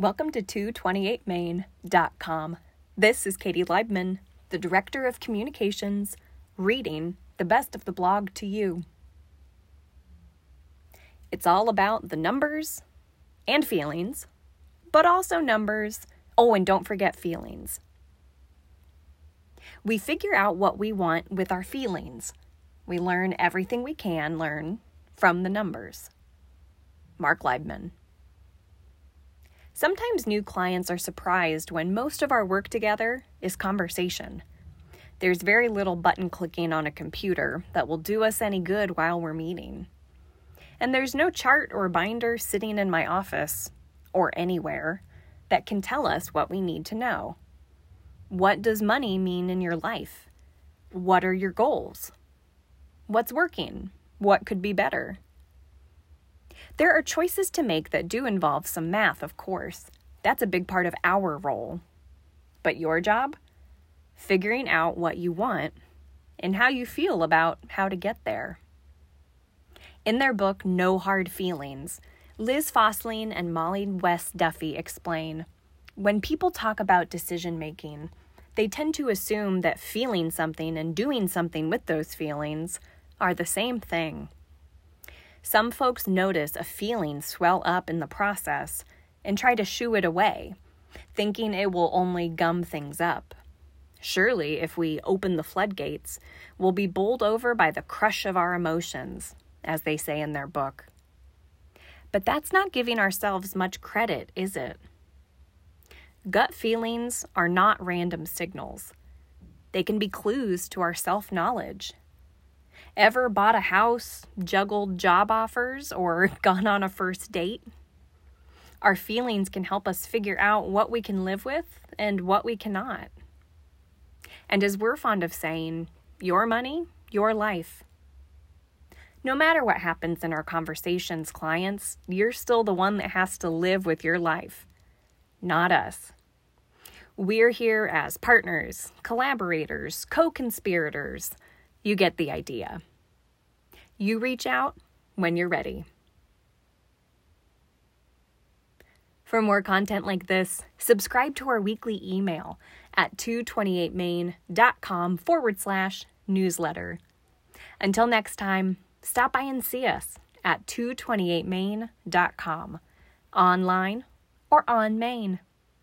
Welcome to 228main.com. This is Katie Leibman, the Director of Communications, reading the best of the blog to you. It's all about the numbers and feelings, but also numbers. Oh, and don't forget feelings. We figure out what we want with our feelings. We learn everything we can learn from the numbers. Mark Leibman. Sometimes new clients are surprised when most of our work together is conversation. There's very little button clicking on a computer that will do us any good while we're meeting. And there's no chart or binder sitting in my office or anywhere that can tell us what we need to know. What does money mean in your life? What are your goals? What's working? What could be better? There are choices to make that do involve some math, of course. That's a big part of our role. But your job? Figuring out what you want and how you feel about how to get there. In their book, No Hard Feelings, Liz Fosslien and Mollie West Duffy explain when people talk about decision making, they tend to assume that feeling something and doing something with those feelings are the same thing. Some folks notice a feeling swell up in the process and try to shoo it away, thinking it will only gum things up. Surely, if we open the floodgates, we'll be bowled over by the crush of our emotions, as they say in their book. But that's not giving ourselves much credit, is it? Gut feelings are not random signals. They can be clues to our self knowledge Ever bought a house, juggled job offers, or gone on a first date? Our feelings can help us figure out what we can live with and what we cannot. And as we're fond of saying, your money, your life. No matter what happens in our conversations, clients, you're still the one that has to live with your life, not us. We're here as partners, collaborators, co conspirators you get the idea. You reach out when you're ready. For more content like this, subscribe to our weekly email at 228main.com forward slash newsletter. Until next time, stop by and see us at 228main.com, online or on Main.